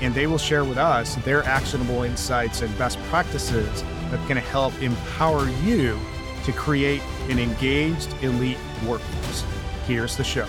and they will share with us their actionable insights and best practices that can help empower you to create an engaged elite workforce. Here's the show.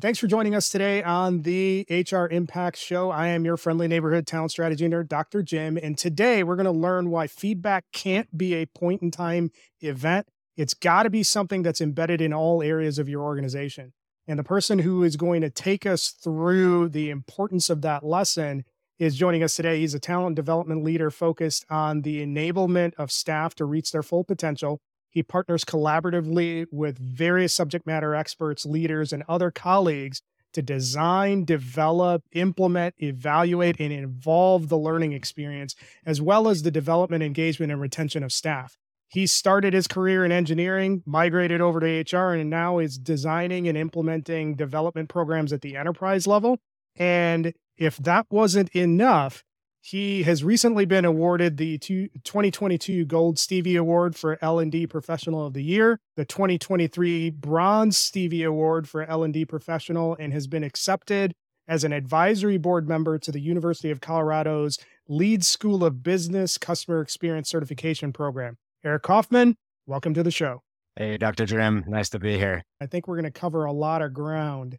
Thanks for joining us today on the HR Impact Show. I am your friendly neighborhood talent strategy nerd, Dr. Jim. And today we're going to learn why feedback can't be a point in time event it's got to be something that's embedded in all areas of your organization. And the person who is going to take us through the importance of that lesson is joining us today. He's a talent development leader focused on the enablement of staff to reach their full potential. He partners collaboratively with various subject matter experts, leaders, and other colleagues to design, develop, implement, evaluate, and involve the learning experience, as well as the development, engagement, and retention of staff. He started his career in engineering, migrated over to HR, and now is designing and implementing development programs at the enterprise level. And if that wasn't enough, he has recently been awarded the 2022 Gold Stevie Award for L&D Professional of the Year, the 2023 Bronze Stevie Award for L&D Professional, and has been accepted as an advisory board member to the University of Colorado's Leeds School of Business Customer Experience Certification Program. Eric Kauffmann, welcome to the show. Hey, Dr. Jim. Nice to be here. I think we're going to cover a lot of ground.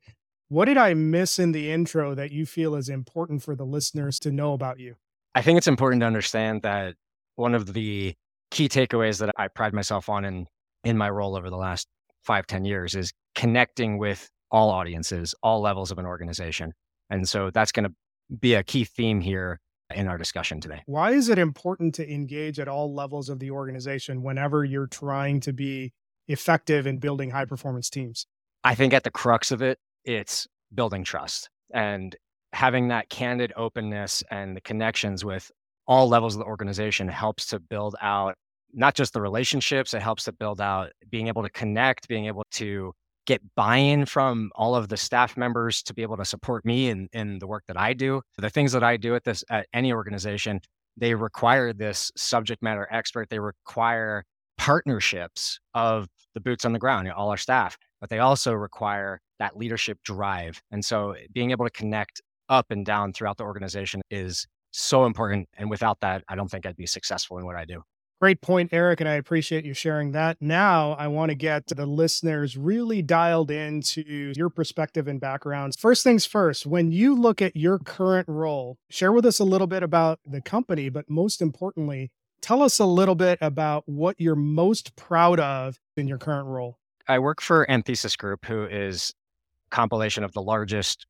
What did I miss in the intro that you feel is important for the listeners to know about you? I think it's important to understand that one of the key takeaways that I pride myself on in, in my role over the last five ten years is connecting with all audiences, all levels of an organization. And so that's going to be a key theme here in our discussion today. Why is it important to engage at all levels of the organization whenever you're trying to be effective in building high performance teams? I think at the crux of it, it's building trust and having that candid openness and the connections with all levels of the organization helps to build out not just the relationships, it helps to build out being able to connect, being able to get buy-in from all of the staff members to be able to support me in, in the work that I do. The things that I do at this at any organization, they require this subject matter expert. They require partnerships of the boots on the ground, all our staff, but they also require that leadership drive. And so eh, being able to connect up and down throughout the organization is so important. And without that, I don't think I'd be successful in what I do. Great point, Eric, and I appreciate you sharing that. Now, I want to get the listeners really dialed into your perspective and backgrounds. First things first, when you look at your current role, share with us a little bit about the company, but most importantly, tell us a little bit about what you're most proud of in your current role. I work for Anthesis Group, who is a compilation of the largest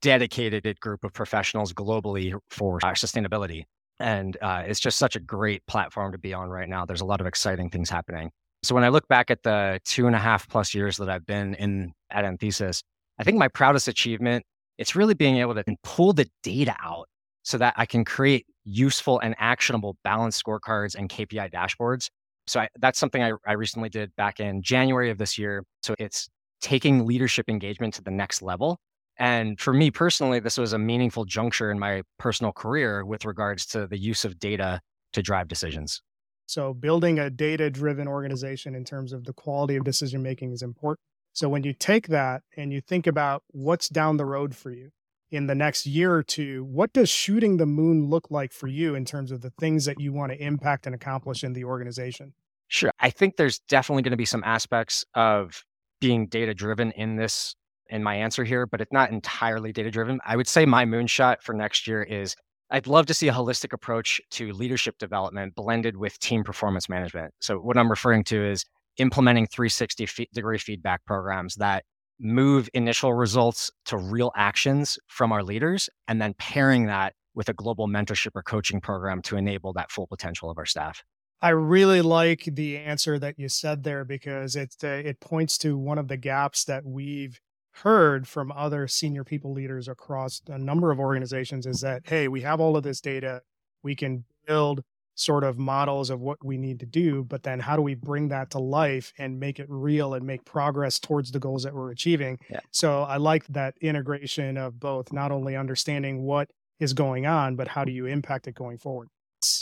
dedicated group of professionals globally for sustainability. And uh, it's just such a great platform to be on right now. There's a lot of exciting things happening. So when I look back at the two and a half plus years that I've been in at Anthesis, I think my proudest achievement, it's really being able to pull the data out so that I can create useful and actionable balanced scorecards and KPI dashboards. So I, that's something I, I recently did back in January of this year. So it's taking leadership engagement to the next level and for me personally, this was a meaningful juncture in my personal career with regards to the use of data to drive decisions. So, building a data driven organization in terms of the quality of decision making is important. So, when you take that and you think about what's down the road for you in the next year or two, what does shooting the moon look like for you in terms of the things that you want to impact and accomplish in the organization? Sure. I think there's definitely going to be some aspects of being data driven in this in my answer here, but it's not entirely data driven. I would say my moonshot for next year is I'd love to see a holistic approach to leadership development blended with team performance management. So, what I'm referring to is implementing 360 degree feedback programs that move initial results to real actions from our leaders and then pairing that with a global mentorship or coaching program to enable that full potential of our staff. I really like the answer that you said there because it uh, it points to one of the gaps that we've heard from other senior people leaders across a number of organizations is that, hey, we have all of this data. We can build sort of models of what we need to do, but then how do we bring that to life and make it real and make progress towards the goals that we're achieving? Yeah. So I like that integration of both not only understanding what is going on, but how do you impact it going forward?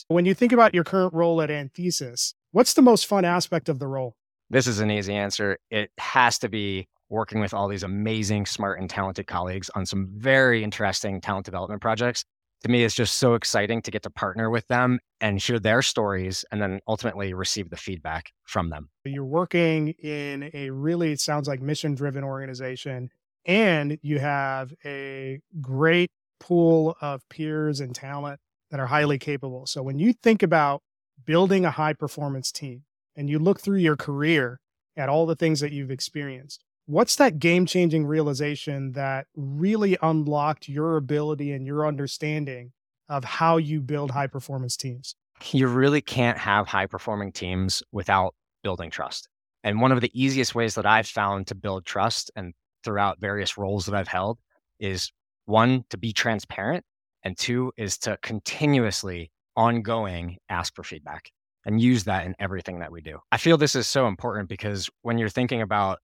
When you think about your current role at Anthesis, what's the most fun aspect of the role? This is an easy answer. It has to be working with all these amazing, smart, and talented colleagues on some very interesting talent development projects. To me, it's just so exciting to get to partner with them and share their stories and then ultimately receive the feedback from them. You're working in a really, it sounds like mission driven organization, and you have a great pool of peers and talent that are highly capable. So when you think about building a high performance team and you look through your career at all the things that you've experienced, what's that game changing realization that really unlocked your ability and your understanding of how you build high performance teams? You really can't have high performing teams without building trust. And one of the easiest ways that I've found to build trust and throughout various roles that I've held is one, to be transparent, and two, is to continuously, ongoing ask for feedback and use that in everything that we do. I feel this is so important because when you're thinking about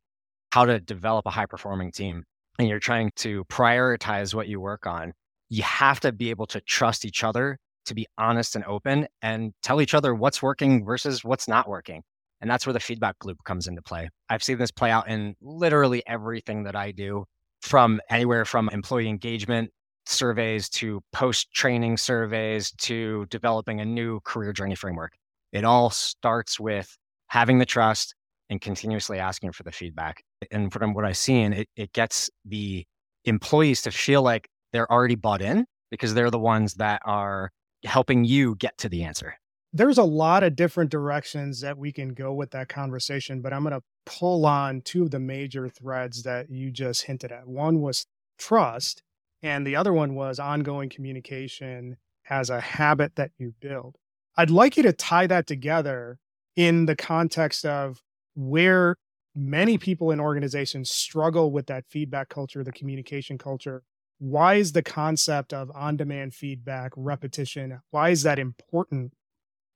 how to develop a high performing team and you're trying to prioritize what you work on, you have to be able to trust each other to be honest and open and tell each other what's working versus what's not working. And that's where the feedback loop comes into play. I've seen this play out in literally everything that I do from anywhere from employee engagement surveys to post training surveys to developing a new career journey framework. It all starts with having the trust and continuously asking for the feedback. And from what I've seen, it, it gets the employees to feel like they're already bought in because they're the ones that are helping you get to the answer. There's a lot of different directions that we can go with that conversation, but I'm going to pull on two of the major threads that you just hinted at. One was trust, and the other one was ongoing communication as a habit that you build. I'd like you to tie that together in the context of where many people in organizations struggle with that feedback culture, the communication culture. Why is the concept of on demand feedback, repetition, why is that important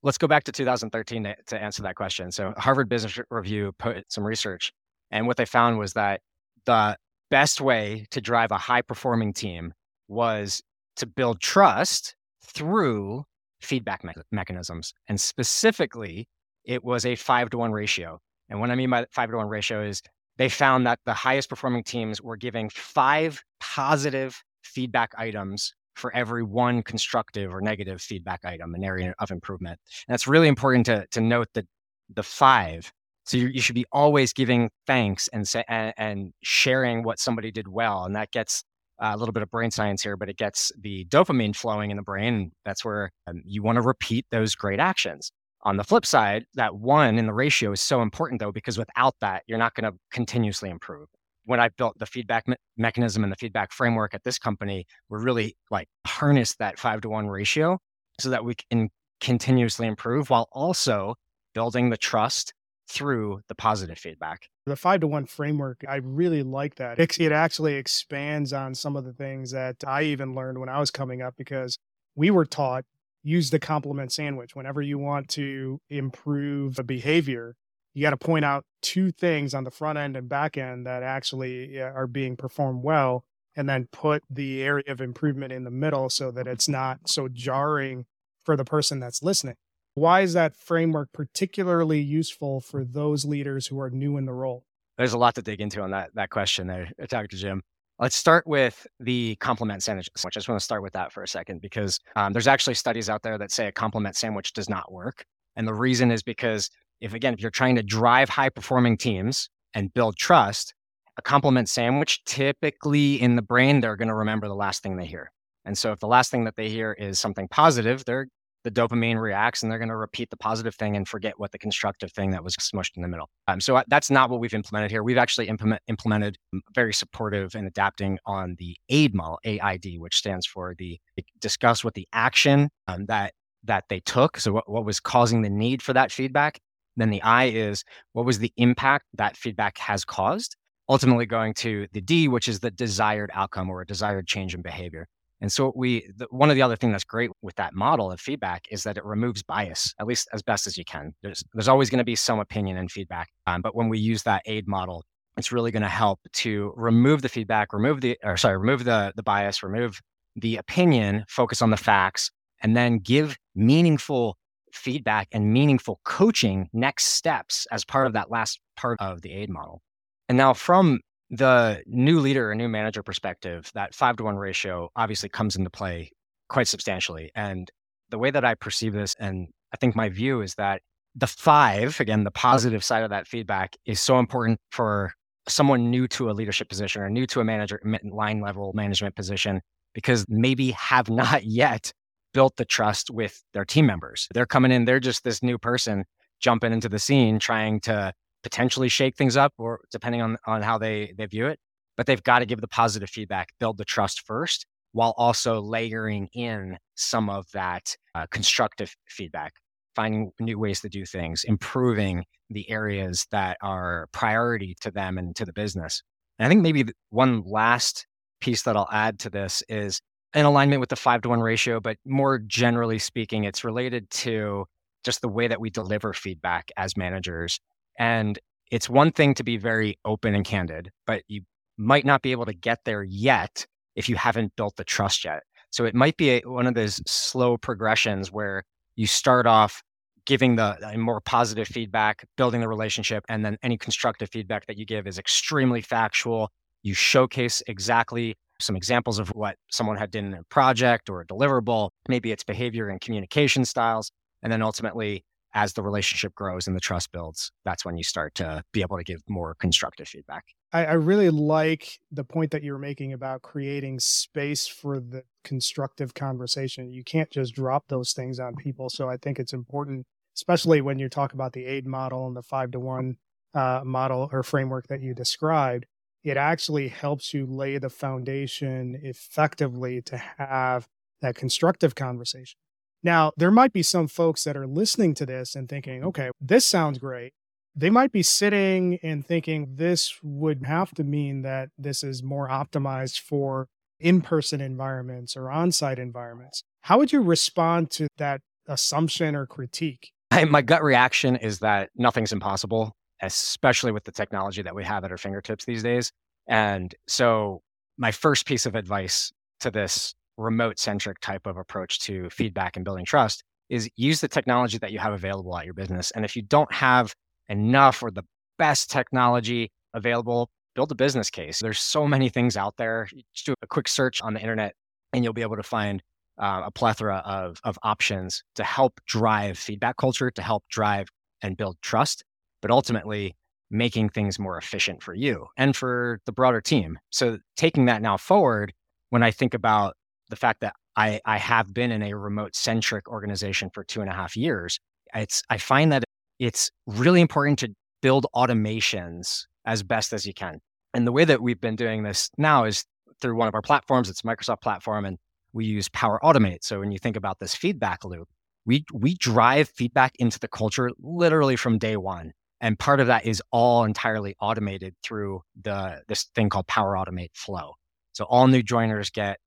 Let's go back to 2013 to, to answer that question. So, Harvard Business Review put some research, and what they found was that the best way to drive a high performing team was to build trust through feedback me- mechanisms. And specifically, it was a five to one ratio. And what I mean by five to one ratio is they found that the highest performing teams were giving five positive feedback items for every one constructive or negative feedback item, an area of improvement. And that's really important to, to note that the five. So you, you should be always giving thanks and, say, and, and sharing what somebody did well. And that gets a little bit of brain science here, but it gets the dopamine flowing in the brain. That's where um, you want to repeat those great actions. On the flip side, that one in the ratio is so important though, because without that, you're not going to continuously improve when I built the feedback me- mechanism and the feedback framework at this company, we really like harness that five to one ratio so that we can continuously improve while also building the trust through the positive feedback. The five to one framework, I really like that. It, it actually expands on some of the things that I even learned when I was coming up because we were taught use the compliment sandwich. Whenever you want to improve a behavior you got to point out two things on the front end and back end that actually are being performed well and then put the area of improvement in the middle so that it's not so jarring for the person that's listening. Why is that framework particularly useful for those leaders who are new in the role? There's a lot to dig into on that that question there uh, dr jim Let's start with the compliment sandwich. I just want to start with that for a second because um, there's actually studies out there that say a compliment sandwich does not work. And the reason is because if again, if you're trying to drive high performing teams and build trust, a compliment sandwich typically in the brain, they're going to remember the last thing they hear. And so if the last thing that they hear is something positive, they're the dopamine reacts and they're going to repeat the positive thing and forget what the constructive thing that was smushed in the middle. Um, so uh, that's not what we've implemented here. We've actually implement, implemented very supportive and adapting on the AID model, AID, which stands for the discuss what the action um, that that they took. So what, what was causing the need for that feedback then the I is what was the impact that feedback has caused? Ultimately, going to the D, which is the desired outcome or a desired change in behavior. And so we the, one of the other thing that's great with that model of feedback is that it removes bias, at least as best as you can. There's there's always going to be some opinion and feedback, um, but when we use that aid model, it's really going to help to remove the feedback, remove the or sorry, remove the the bias, remove the opinion, focus on the facts, and then give meaningful feedback and meaningful coaching next steps as part of that last part of the aid model. And now from the new leader or new manager perspective, that five to one ratio obviously comes into play quite substantially. And the way that I perceive this, and I think my view is that the five, again, the positive side of that feedback is so important for someone new to a leadership position or new to a manager line level management position because maybe have not yet built the trust with their team members. They're coming in, they're just this new person jumping into the scene trying to potentially shake things up or depending on, on how they, they view it. But they've got to give the positive feedback, build the trust first, while also layering in some of that uh, constructive feedback, finding new ways to do things, improving the areas that are priority to them and to the business. And I think maybe one last piece that I'll add to this is in alignment with the five to one ratio, but more generally speaking, it's related to just the way that we deliver feedback as managers. And it's one thing to be very open and candid, but you might not be able to get there yet if you haven't built the trust yet. So it might be a, one of those slow progressions where you start off giving the more positive feedback, building the relationship, and then any constructive feedback that you give is extremely factual. You showcase exactly some examples of what someone had done in a project or a deliverable. Maybe it's behavior and communication styles. And then ultimately, as the relationship grows and the trust builds, that's when you start to be able to give more constructive feedback. I, I really like the point that you're making about creating space for the constructive conversation. You can't just drop those things on people. So I think it's important, especially when you talk about the aid model and the five to one uh, model or framework that you described, it actually helps you lay the foundation effectively to have that constructive conversation. Now, there might be some folks that are listening to this and thinking, okay, this sounds great. They might be sitting and thinking this would have to mean that this is more optimized for in person environments or on site environments. How would you respond to that assumption or critique? My gut reaction is that nothing's impossible especially with the technology that we have at our fingertips these days. And so, my first piece of advice to this remote centric type of approach to feedback and building trust is use the technology that you have available at your business. And if you don't have enough or the best technology available, build a business case. There's so many things out there. Just do a quick search on the internet and you'll be able to find uh, a plethora of, of options to help drive feedback culture, to help drive and build trust but ultimately making things more efficient for you and for the broader team. So taking that now forward, when I think about the fact that I, I have been in a remote centric organization for two and a half years, it's I find that it's really important to build automations as best as you can. And the way that we've been doing this now is through one of our platforms. It's Microsoft platform, and we use Power Automate. So when you think about this feedback loop, we we drive feedback into the culture literally from day one. And part of that is all entirely automated through the this thing called Power Automate Flow. So all new joiners get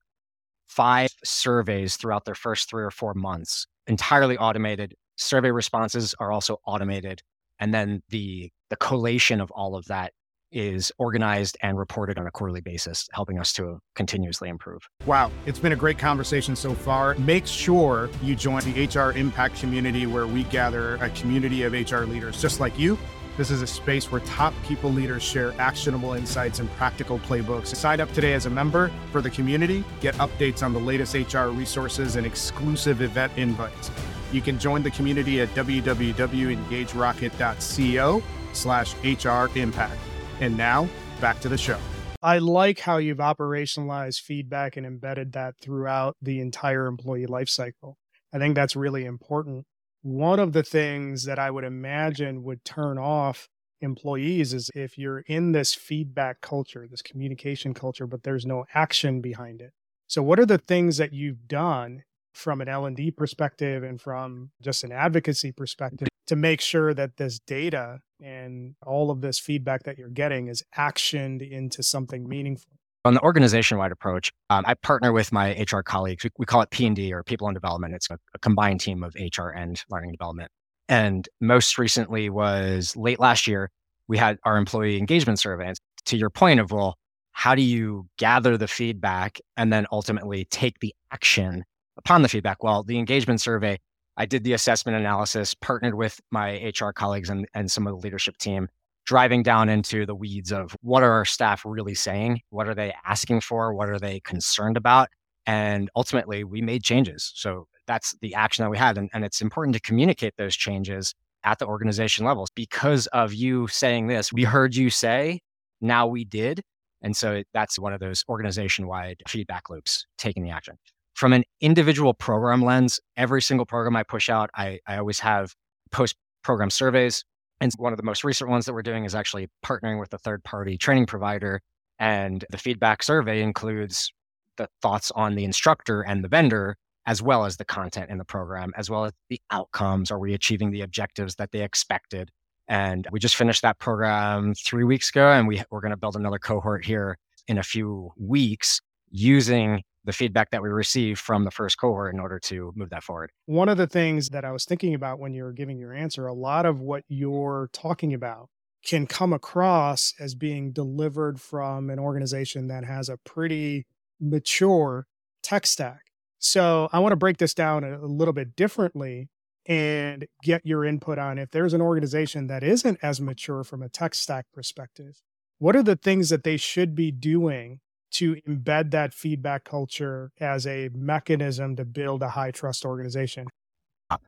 five surveys throughout their first three or four months, entirely automated. Survey responses are also automated. And then the the collation of all of that is organized and reported on a quarterly basis, helping us to continuously improve. Wow, it's been a great conversation so far. Make sure you join the HR Impact community where we gather a community of HR leaders just like you. This is a space where top people leaders share actionable insights and practical playbooks. Sign up today as a member for the community, get updates on the latest HR resources and exclusive event invites. You can join the community at www.engagerocket.co slash HR Impact. And now, back to the show. I like how you've operationalized feedback and embedded that throughout the entire employee lifecycle. I think that's really important. One of the things that I would imagine would turn off employees is if you're in this feedback culture, this communication culture, but there's no action behind it. So what are the things that you've done from an L&D perspective and from just an advocacy perspective to make sure that this data and all of this feedback that you're getting is actioned into something meaningful. On the organization-wide approach, um, I partner with my HR colleagues. We, we call it P&D or People and Development. It's a, a combined team of HR and learning and development. And most recently was late last year, we had our employee engagement survey. To your point of, well, how do you gather the feedback and then ultimately take the action upon the feedback? Well, the engagement survey, I did the assessment analysis, partnered with my HR colleagues and, and some of the leadership team driving down into the weeds of what are our staff really saying? What are they asking for? What are they concerned about? And ultimately, we made changes. So that's the action that we had. And, and it's important to communicate those changes at the organization levels because of you saying this. We heard you say, now we did. And so that's one of those organization wide feedback loops, taking the action. From an individual program lens, every single program I push out, I, I always have post program surveys and one of the most recent ones that we're doing is actually partnering with a third party training provider. And the feedback survey includes the thoughts on the instructor and the vendor, as well as the content in the program, as well as the outcomes. Are we achieving the objectives that they expected? And we just finished that program three weeks ago, and we, we're going to build another cohort here in a few weeks using the feedback that we received from the first cohort in order to move that forward. One of the things that I was thinking about when you were giving your answer, a lot of what you're talking about can come across as being delivered from an organization that has a pretty mature tech stack. So I want to break this down a, little bit differently and get your input on if there's an organization that isn't as mature from a tech stack perspective, what are the things that they should be doing to embed that feedback culture as a mechanism to build a high trust organization? Uh,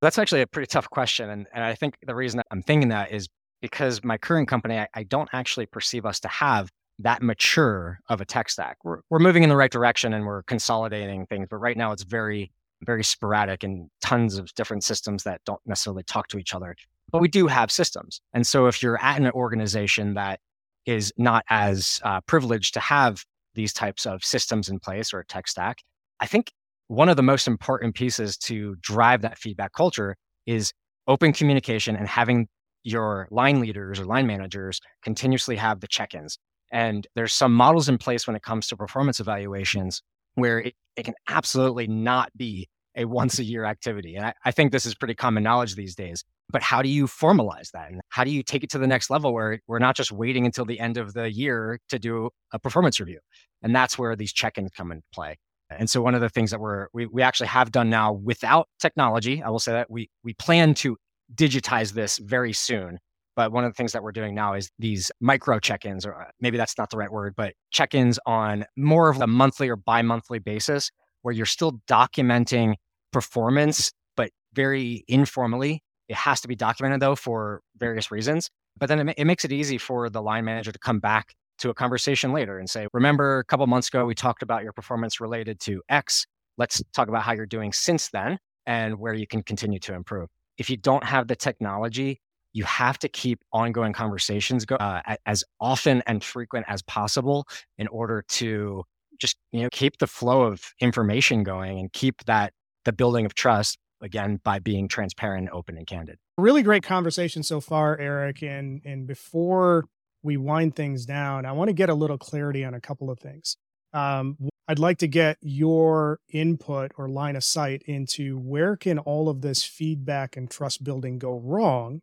that's actually a pretty tough question. And, and I think the reason I'm thinking that is because my current company, I, I don't actually perceive us to have that mature of a tech stack. We're, we're moving in the right direction and we're consolidating things, but right now it's very, very sporadic and tons of different systems that don't necessarily talk to each other. But we do have systems. And so if you're at an organization that is not as uh, privileged to have these types of systems in place or a tech stack. I think one of the most important pieces to drive that feedback culture is open communication and having your line leaders or line managers continuously have the check-ins. And there's some models in place when it comes to performance evaluations where it, it can absolutely not be a once a year activity. And I, I, think this is pretty common knowledge these days. But how do you formalize that? And how do you take it to the next level where we're not just waiting until the end of the year to do a performance review? And that's where these check-ins come into play. And so one of the things that we're we, we actually have done now without technology, I will say that we we plan to digitize this very soon. But one of the things that we're doing now is these micro check-ins, or uh, maybe that's not the right word, but check-ins on more of a monthly or bi-monthly basis where you're still documenting performance, but very informally. It has to be documented though for various reasons. But then it, it makes it easy for the line manager to come back to a conversation later and say, remember a couple months ago, we talked about your performance related to X. Let's talk about how you're doing since then and where you can continue to improve. If you don't have the technology, you have to keep ongoing conversations go, uh, as often and frequent as possible in order to just you know keep the flow of information going and keep that the building of trust again by being transparent open and candid really great conversation so far eric and and before we wind things down, I want to get a little clarity on a couple of things. Um, I'd like to get your input or line of sight into where can all of this feedback and trust building go wrong?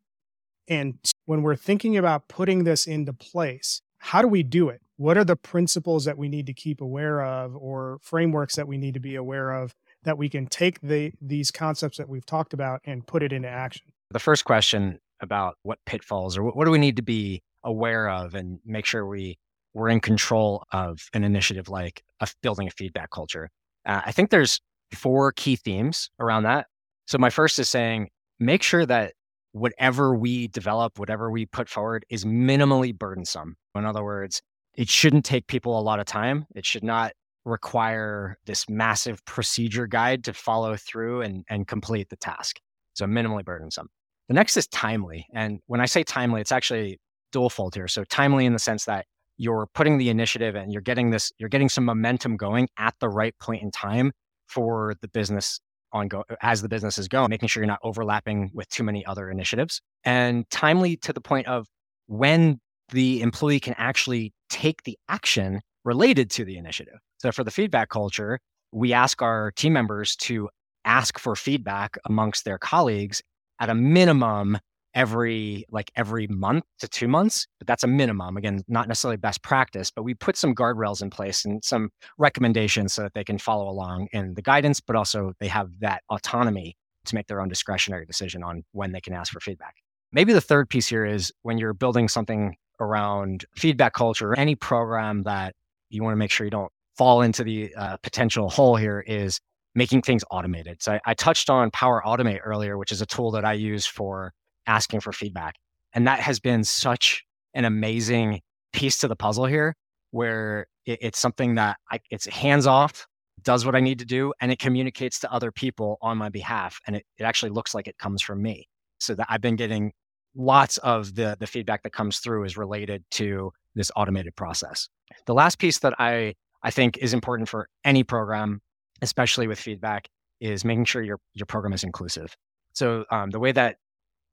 And when we're thinking about putting this into place, how do we do it? What are the principles that we need to keep aware of or frameworks that we need to be aware of that we can take the these concepts that we've talked about and put it into action? The first question about what pitfalls or what do we need to be aware of and make sure we we're in control of an initiative like a, building a feedback culture. Uh, I think there's four key themes around that. So my first is saying make sure that whatever we develop, whatever we put forward is minimally burdensome. In other words, it shouldn't take people a lot of time. It should not require this massive procedure guide to follow through and, and complete the task. So minimally burdensome. The next is timely. And when I say timely, it's actually dual-fold here. So timely in the sense that you're putting the initiative and you're getting this, you're getting some momentum going at the right point in time for the business ongoing as the business is going, making sure you're not overlapping with too many other initiatives. And timely to the point of when the employee can actually take the action related to the initiative. So for the feedback culture, we ask our team members to ask for feedback amongst their colleagues at a minimum every like every month to two months but that's a minimum again not necessarily best practice but we put some guardrails in place and some recommendations so that they can follow along in the guidance but also they have that autonomy to make their own discretionary decision on when they can ask for feedback maybe the third piece here is when you're building something around feedback culture any program that you want to make sure you don't fall into the uh, potential hole here is making things automated. So I, I, touched on Power Automate earlier, which is a tool that I use for asking for feedback. And that has been such an amazing piece to the puzzle here, where it, it's something that I, it's hands off, does what I need to do, and it communicates to other people on my behalf. And it, it actually looks like it comes from me. So that I've been getting lots of the, the feedback that comes through is related to this automated process. The last piece that I, I think is important for any program, especially with feedback, is making sure your, your program is inclusive. So um, the way that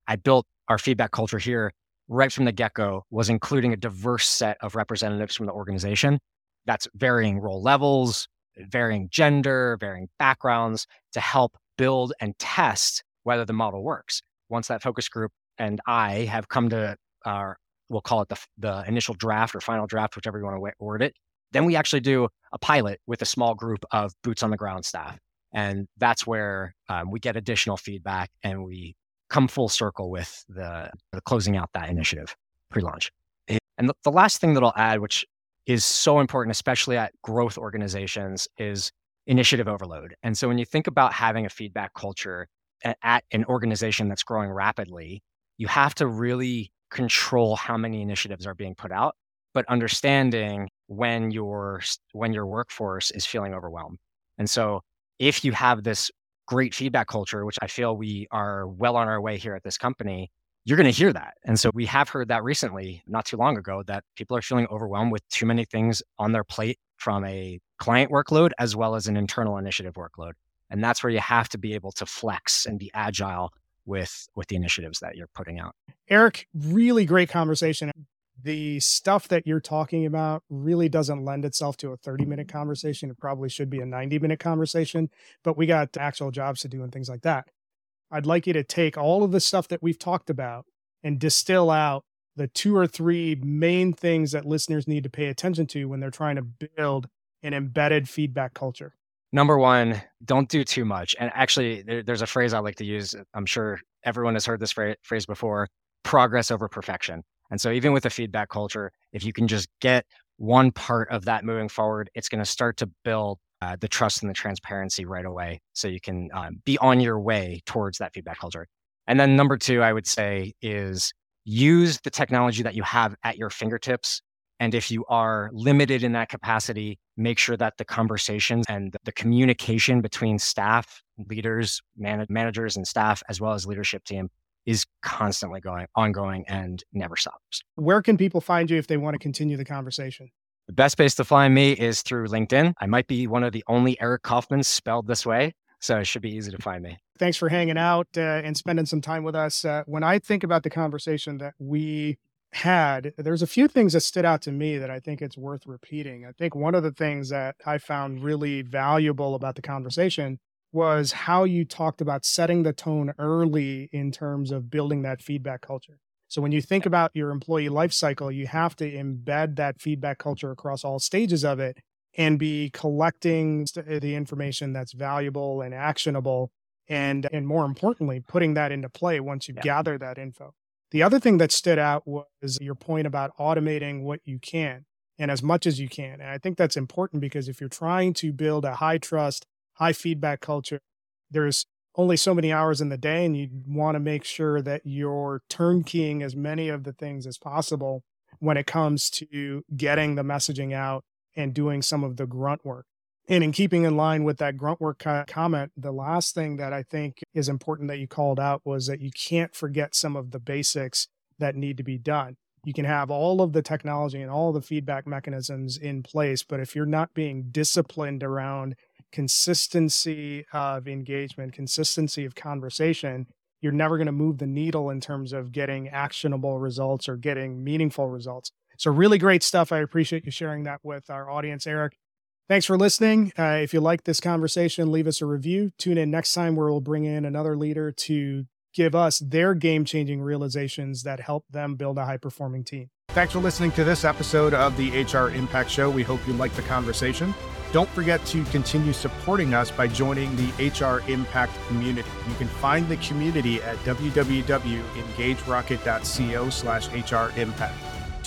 I built our feedback culture here right from the get go was including a diverse set of representatives from the organization. That's varying role levels, varying gender, varying backgrounds to help build and test whether the model works. Once that focus group and I have come to our, we'll call it the, the initial draft or final draft, whichever you want to word it. Then we actually do a pilot with a small group of boots on the ground staff. And that's where um, we get additional feedback and we come full circle with the, the closing out that initiative pre launch. And the, the last thing that I'll add, which is so important, especially at growth organizations, is initiative overload. And so when you think about having a feedback culture at an organization that's growing rapidly, you have to really control how many initiatives are being put out, but understanding when your when your workforce is feeling overwhelmed. And so if you have this great feedback culture, which I feel we are well on our way here at this company, you're going to hear that. And so we have heard that recently, not too long ago, that people are feeling overwhelmed with too many things on their plate from a client workload as well as an internal initiative workload. And that's where you have to be able to flex and be agile with with the initiatives that you're putting out. Eric, really great conversation. The stuff that you're talking about really doesn't lend itself to a 30 minute conversation. It probably should be a 90 minute conversation, but we got actual jobs to do and things like that. I'd like you to take all of the stuff that we've talked about and distill out the two or three main things that listeners need to pay attention to when they're trying to build an embedded feedback culture number one, don't do too much. And actually, there, there's a phrase I like to use. I'm sure everyone has heard this phrase before progress over perfection. And so, even with a feedback culture, if you can just get one part of that moving forward, it's going to start to build uh, the trust and the transparency right away. So you can um, be on your way towards that feedback culture. And then, number two, I would say is use the technology that you have at your fingertips and if you are limited in that capacity, make sure that the conversations and the communication between staff, leaders, man- managers, and staff, as well as leadership team, is constantly going ongoing and never stops. Where can people find you if they want to continue the conversation? The best place to find me is through LinkedIn. I might be one of the only Eric Kauffmanns spelled this way, so it should be easy to find me. Thanks for hanging out uh, and spending some time with us. Uh, when I think about the conversation that we had, there's a few things that stood out to me that I think it's worth repeating. I think one of the things that I found really valuable about the conversation was how you talked about setting the tone early in terms of building that feedback culture. So when you think about your employee life cycle, you have to embed that feedback culture across all stages of it and be collecting eh, the information that's valuable and actionable and and more importantly putting that into play once you yeah. gather that info the other thing that stood out was your point about automating what you can and as much as you can. And I think that's important because if you're trying to build a high trust, high feedback culture, there's only so many hours in the day, and you want to make sure that you're turnkeying as many of the things as possible when it comes to getting the messaging out and doing some of the grunt work. And in keeping in line with that grunt work comment, the last thing that I think is important that you called out was that you can't forget some of the basics that need to be done. You can have all of the technology and all the feedback mechanisms in place, but if you're not being disciplined around consistency of engagement, consistency of conversation, you're never going to move the needle in terms of getting actionable results or getting meaningful results. So, really great stuff. I appreciate you sharing that with our audience, Eric. Thanks for listening. Uh, if you like this conversation, leave us a review. Tune in next time where we'll bring in another leader to give us their game changing realizations that help them build a high performing team. Thanks for listening to this episode of the HR Impact Show. We hope you liked the conversation. Don't forget to continue supporting us by joining the HR Impact community. You can find the community at www.engagerocket.co slash HR Impact.